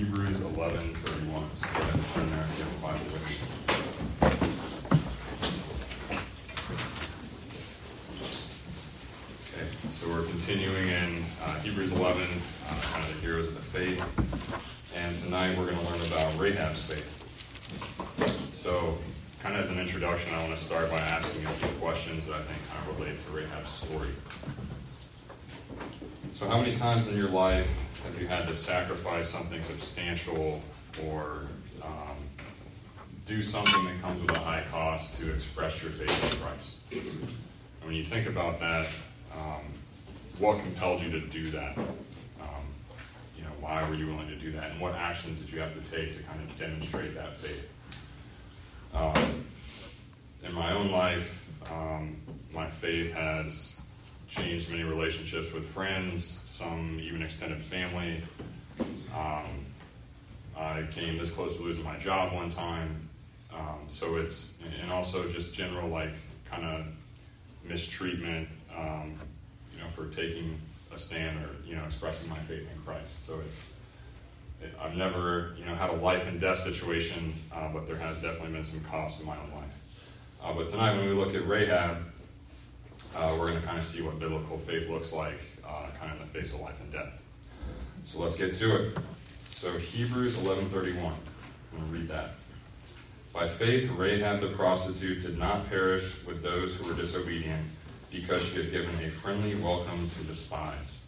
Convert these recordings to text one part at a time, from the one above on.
Hebrews 11 31. So turn there a Bible with you. Okay, so we're continuing in uh, Hebrews 11, uh, kind of the heroes of the faith. And tonight we're going to learn about Rahab's faith. So, kind of as an introduction, I want to start by asking a few questions that I think kind of relate to Rahab's story. So, how many times in your life you had to sacrifice something substantial or um, do something that comes with a high cost to express your faith in Christ? And when you think about that, um, what compelled you to do that? Um, you know, why were you willing to do that? And what actions did you have to take to kind of demonstrate that faith? Um, in my own life, um, my faith has changed many relationships with friends, some even extended family. Um, I came this close to losing my job one time. Um, so it's, and also just general, like, kind of mistreatment, um, you know, for taking a stand or, you know, expressing my faith in Christ. So it's, it, I've never, you know, had a life and death situation, uh, but there has definitely been some costs in my own life. Uh, but tonight, when we look at Rahab, uh, we're going to kind of see what biblical faith looks like, uh, kind of in the face of life and death. So let's get to it. So Hebrews 11:31. I'm going to read that. By faith, Rahab the prostitute did not perish with those who were disobedient, because she had given a friendly welcome to the spies.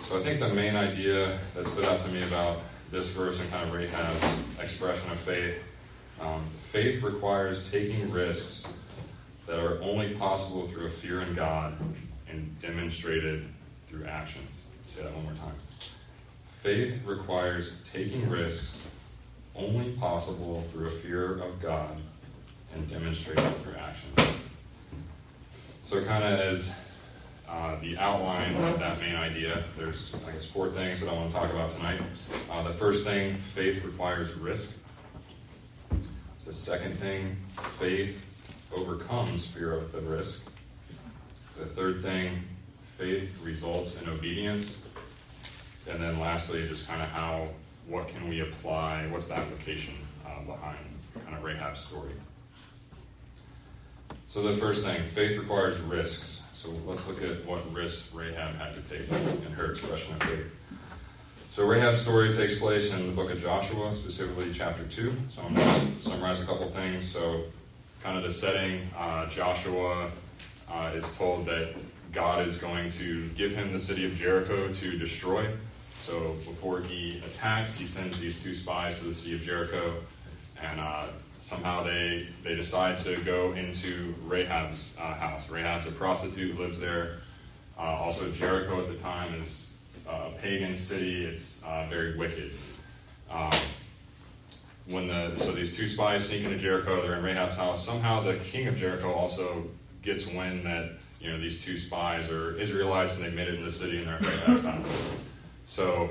So I think the main idea that stood out to me about this verse and kind of Rahab's expression of faith, um, faith requires taking risks that are only possible through a fear in God and demonstrated through actions. Say that one more time. Faith requires taking risks only possible through a fear of God and demonstrated through actions. So, kind of as uh, the outline of that main idea, there's, I guess, four things that I want to talk about tonight. Uh, the first thing, faith requires risk. The second thing, faith overcomes fear of the risk. The third thing, faith results in obedience. And then lastly, just kind of how, what can we apply, what's the application uh, behind kind of Rahab's story. So the first thing, faith requires risks. So let's look at what risks Rahab had to take in her expression of faith. So Rahab's story takes place in the book of Joshua, specifically chapter 2. So I'm going to summarize a couple things. So kind of the setting, uh, Joshua uh, is told that God is going to give him the city of Jericho to destroy. So before he attacks, he sends these two spies to the city of Jericho, and uh, somehow they they decide to go into Rahab's uh, house. Rahab's a prostitute, lives there. Uh, also, Jericho at the time is a pagan city. It's uh, very wicked. Um, when the so these two spies sneak into Jericho, they're in Rahab's house. Somehow, the king of Jericho also gets wind that you know these two spies are Israelites and they've made it in the city and they're at Rahab's house. So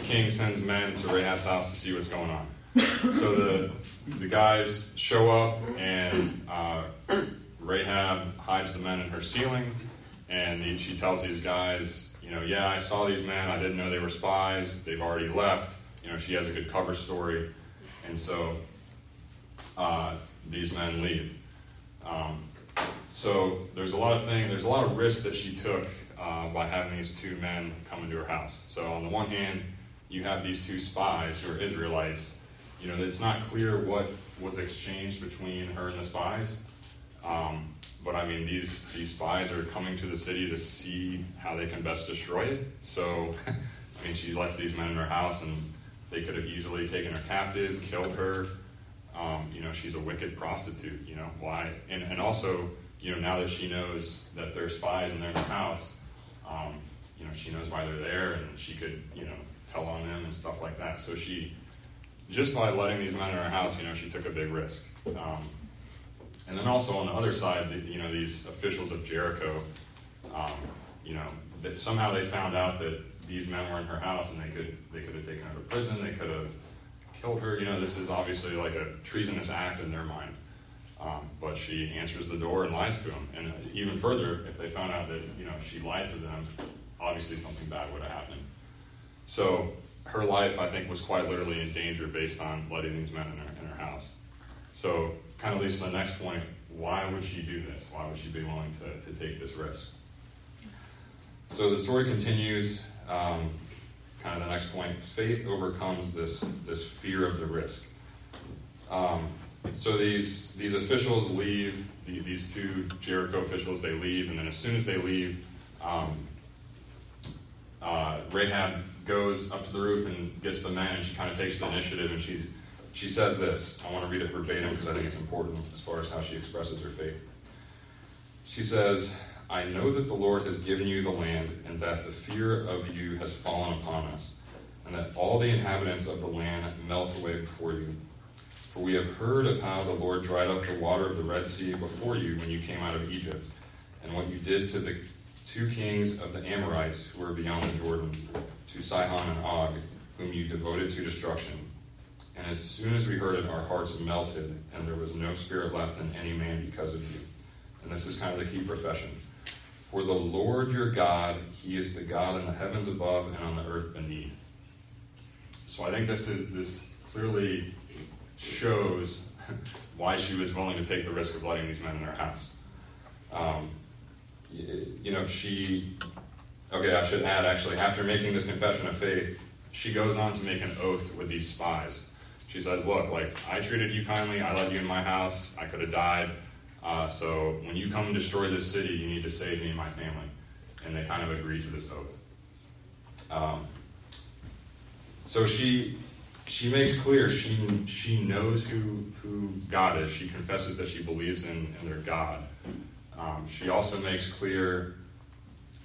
the king sends men to Rahab's house to see what's going on. So the the guys show up and uh, Rahab hides the men in her ceiling, and she tells these guys, you know, yeah, I saw these men. I didn't know they were spies. They've already left. You know, she has a good cover story. And so uh, these men leave. Um, so there's a lot of things, there's a lot of risks that she took uh, by having these two men come into her house. So on the one hand, you have these two spies who are Israelites. You know, it's not clear what was exchanged between her and the spies. Um, but I mean, these these spies are coming to the city to see how they can best destroy it. So, I mean, she lets these men in her house, and they could have easily taken her captive, killed her. Um, you know, she's a wicked prostitute. You know why? And and also, you know, now that she knows that they're spies and they're in her house, um, you know, she knows why they're there, and she could, you know, tell on them and stuff like that. So she, just by letting these men in her house, you know, she took a big risk. Um, and then also on the other side, you know, these officials of Jericho, um, you know, that somehow they found out that these men were in her house and they could they could have taken her to prison, they could have killed her. You know, this is obviously like a treasonous act in their mind. Um, but she answers the door and lies to them. And even further, if they found out that you know she lied to them, obviously something bad would have happened. So her life, I think, was quite literally in danger based on letting these men in her, in her house. So, kind of leads to the next point why would she do this? Why would she be willing to, to take this risk? So, the story continues. Um, kind of the next point faith overcomes this, this fear of the risk. Um, so, these, these officials leave, these two Jericho officials, they leave, and then as soon as they leave, um, uh, Rahab goes up to the roof and gets the men, and she kind of takes the initiative, and she's, she says this. I want to read it verbatim because I think it's important as far as how she expresses her faith. She says, I know that the Lord has given you the land, and that the fear of you has fallen upon us, and that all the inhabitants of the land melt away before you. For we have heard of how the Lord dried up the water of the Red Sea before you when you came out of Egypt, and what you did to the two kings of the Amorites who were beyond the Jordan, to Sihon and Og, whom you devoted to destruction. And as soon as we heard it, our hearts melted, and there was no spirit left in any man because of you. And this is kind of the key profession. For the Lord your God, He is the God in the heavens above and on the earth beneath. So I think this is this clearly shows why she was willing to take the risk of letting these men in her house. Um, you know, she, okay, I should add actually, after making this confession of faith, she goes on to make an oath with these spies. She says, Look, like, I treated you kindly, I let you in my house, I could have died. Uh, so when you come and destroy this city, you need to save me and my family. And they kind of agree to this oath. Um, so she she makes clear she she knows who who God is. She confesses that she believes in, in their God. Um, she also makes clear,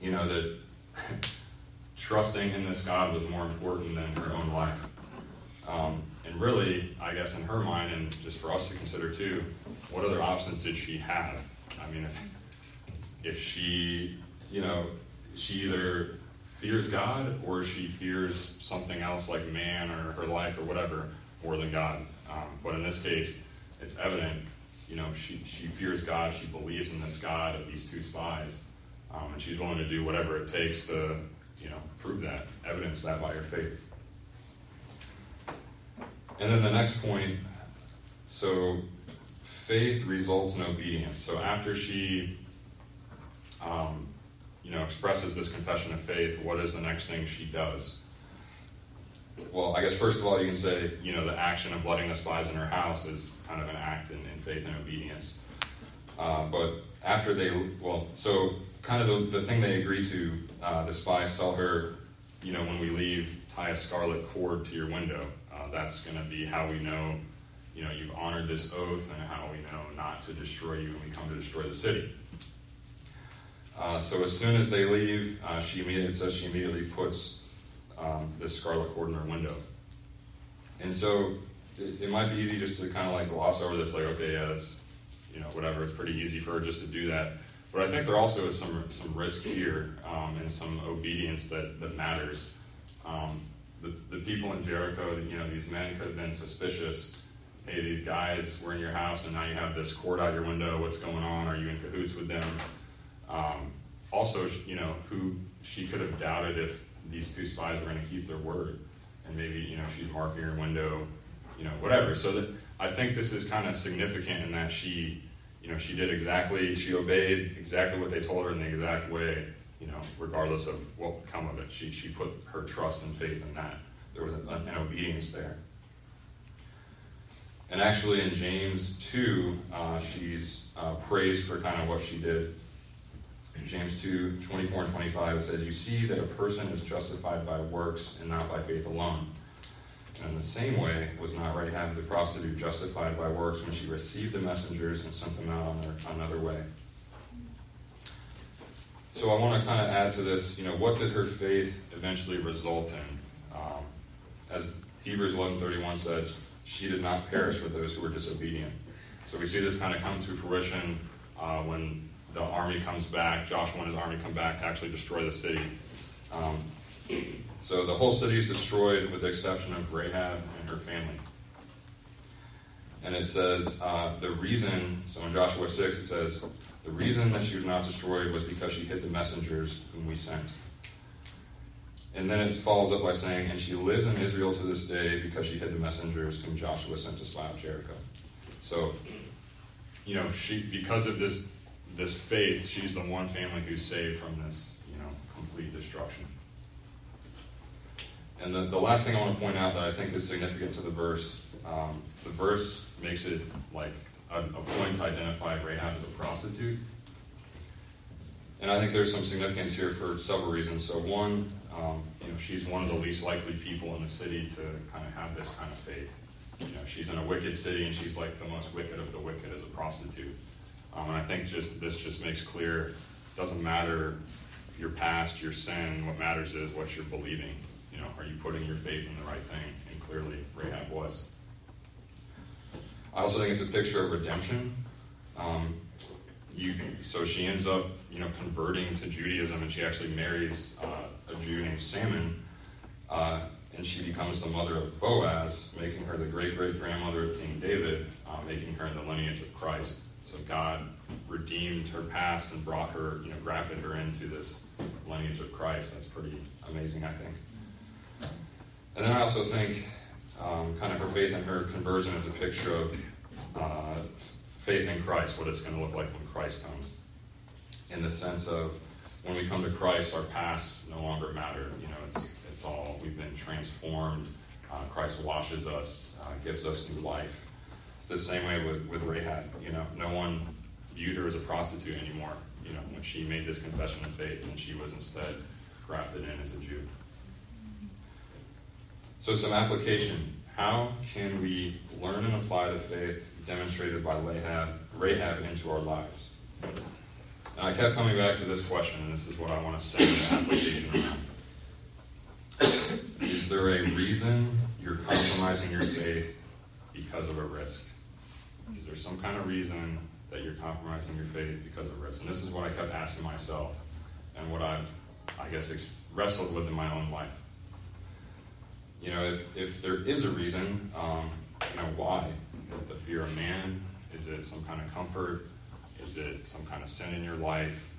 you know, that trusting in this God was more important than her own life. Um, and really, I guess in her mind, and just for us to consider too, what other options did she have? I mean, if, if she, you know, she either fears God or she fears something else like man or her life or whatever more than God. Um, but in this case, it's evident you know, she, she fears God, she believes in this God of these two spies, um, and she's willing to do whatever it takes to, you know, prove that, evidence that by her faith. And then the next point so faith results in obedience. So after she, um, you know, expresses this confession of faith, what is the next thing she does? Well, I guess first of all, you can say, you know, the action of letting the spies in her house is kind of an act in, in faith and obedience. Uh, but after they, well, so kind of the, the thing they agree to, uh, the spies tell her, you know, when we leave, tie a scarlet cord to your window. Uh, that's going to be how we know, you know, you've honored this oath and how we know not to destroy you when we come to destroy the city. Uh, so as soon as they leave, uh, she immediately, says she immediately puts um, this scarlet cord in her window. And so it, it, might be easy just to kind of like gloss over this, like, okay, yeah, that's, you know, whatever. It's pretty easy for her just to do that. But I think there also is some some risk here um, and some obedience that that matters. Um, the, the people in Jericho, you know, these men could have been suspicious. Hey, these guys were in your house, and now you have this cord out your window. What's going on? Are you in cahoots with them? Um, also, you know, who she could have doubted if these two spies were going to keep their word, and maybe you know she's marking her window you know, whatever. So that I think this is kind of significant in that she, you know, she did exactly, she obeyed exactly what they told her in the exact way, you know, regardless of what would come of it. She, she put her trust and faith in that. There was an, an obedience there. And actually, in James 2, uh, she's uh, praised for kind of what she did. In James 2 24 and 25, it says, You see that a person is justified by works and not by faith alone. And in the same way, was not Rahab the prostitute justified by works when she received the messengers and sent them out on their, another way. So I want to kind of add to this, you know, what did her faith eventually result in? Um, as Hebrews 11.31 says, she did not perish with those who were disobedient. So we see this kind of come to fruition uh, when the army comes back, Joshua and his army come back to actually destroy the city. Um, so the whole city is destroyed with the exception of Rahab and her family. And it says uh, the reason, so in Joshua 6, it says, the reason that she was not destroyed was because she hid the messengers whom we sent. And then it follows up by saying, And she lives in Israel to this day because she hid the messengers whom Joshua sent to out Jericho. So, you know, she because of this this faith, she's the one family who's saved from this, you know, complete destruction. And the, the last thing I want to point out that I think is significant to the verse, um, the verse makes it like a, a point to identify Rahab as a prostitute. And I think there's some significance here for several reasons. So one, um, you know, she's one of the least likely people in the city to kind of have this kind of faith. You know, she's in a wicked city, and she's like the most wicked of the wicked as a prostitute. Um, and I think just this just makes clear, doesn't matter your past, your sin. What matters is what you're believing. You know, are you putting your faith in the right thing? And clearly, Rahab was. I also think it's a picture of redemption. Um, you, so she ends up, you know, converting to Judaism, and she actually marries uh, a Jew named Salmon, uh, and she becomes the mother of Boaz, making her the great great grandmother of King David, uh, making her in the lineage of Christ. So God redeemed her past and brought her, you know, grafted her into this lineage of Christ. That's pretty amazing, I think. And then I also think um, kind of her faith and her conversion is a picture of uh, faith in Christ, what it's going to look like when Christ comes. In the sense of when we come to Christ, our past no longer matter. You know, it's it's all we've been transformed. Uh, Christ washes us, uh, gives us new life. It's the same way with, with Rahab. You know, no one viewed her as a prostitute anymore. You know, when she made this confession of faith, and she was instead grafted in as a Jew. So, some application. How can we learn and apply the faith demonstrated by Rahab, Rahab into our lives? And I kept coming back to this question, and this is what I want to say in the application around. Is there a reason you're compromising your faith because of a risk? Is there some kind of reason that you're compromising your faith because of risk? And this is what I kept asking myself, and what I've, I guess, wrestled with in my own life you know, if, if there is a reason, um, you know, why? Is it the fear of man? Is it some kind of comfort? Is it some kind of sin in your life?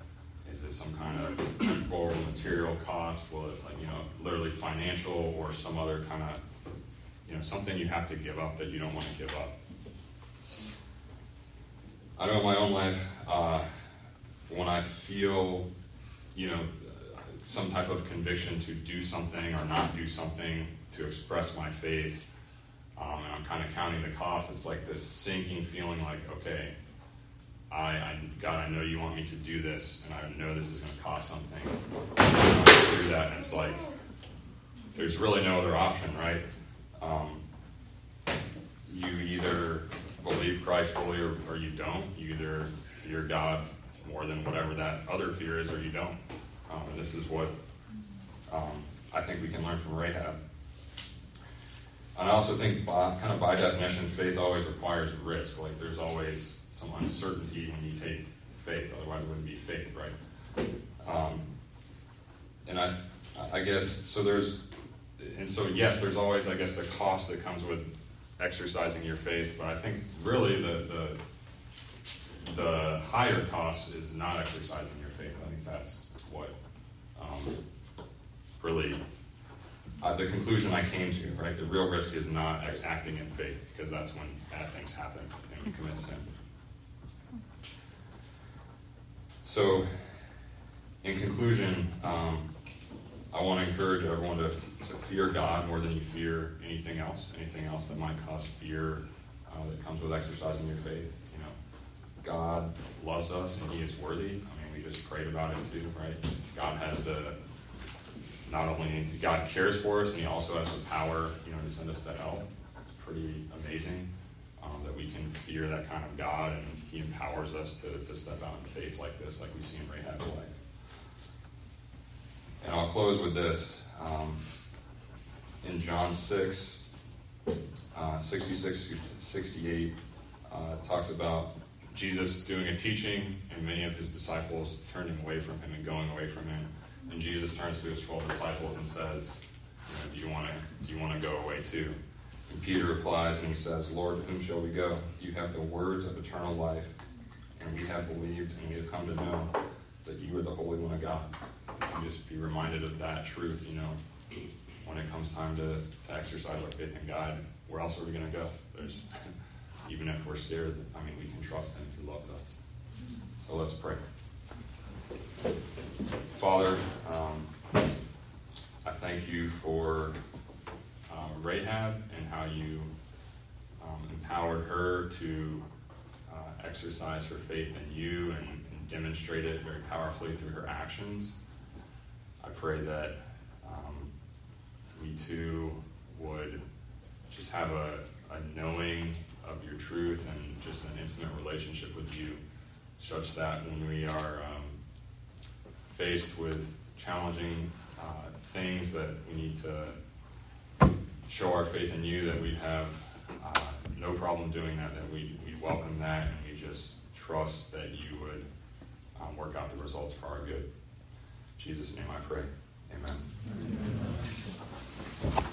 Is it some kind of temporal material cost? Will it, like, you know, literally financial or some other kind of, you know, something you have to give up that you don't want to give up? I know in my own life, uh, when I feel, you know, some type of conviction to do something or not do something, to express my faith. Um, and I'm kind of counting the cost. It's like this sinking feeling like, okay, I, I, God, I know you want me to do this, and I know this is going to cost something. Do that, and it's like, there's really no other option, right? Um, you either believe Christ fully or, or you don't. You either fear God more than whatever that other fear is, or you don't. Um, and this is what um, I think we can learn from Rahab. And I also think, by, kind of by definition, faith always requires risk. Like there's always some uncertainty when you take faith, otherwise it wouldn't be faith, right? Um, and I, I guess so. There's, and so yes, there's always, I guess, the cost that comes with exercising your faith. But I think really the the, the higher cost is not exercising your faith. I think that's what um, really uh, the conclusion I came to, right? The real risk is not acting in faith, because that's when bad things happen and we commit sin. So, in conclusion, um, I want to encourage everyone to, to, fear God more than you fear anything else, anything else that might cause fear uh, that comes with exercising your faith. You know, God loves us and He is worthy. Mean, we just prayed about it too, right? God has the not only God cares for us, and He also has the power, you know, to send us to help. It's pretty amazing um, that we can fear that kind of God, and He empowers us to, to step out in faith like this, like we see in Rahab's life. And I'll close with this. Um, in John 6, uh, 66 68, uh, talks about Jesus doing a teaching and many of his disciples turning away from him and going away from him. And Jesus turns to his twelve disciples and says, you know, Do you want to do you want to go away too? And Peter replies and he says, Lord, to whom shall we go? You have the words of eternal life, and we have believed and we have come to know that you are the Holy One of God. can just be reminded of that truth, you know, when it comes time to, to exercise our faith in God, where else are we going to go? There's, even if we're scared, I mean, we can trust Him He loves us. So let's pray. Father, um, I thank you for um, Rahab and how you um, empowered her to uh, exercise her faith in you and, and, demonstrate it very powerfully through her actions. I pray that um, we too would just have a, a knowing truth and just an intimate relationship with you, such that when we are um, faced with challenging uh, things that we need to show our faith in you, that we'd have uh, no problem doing that, that we, we welcome that and we just trust that you would um, work out the results for our good. In Jesus' name I pray. Amen. Amen.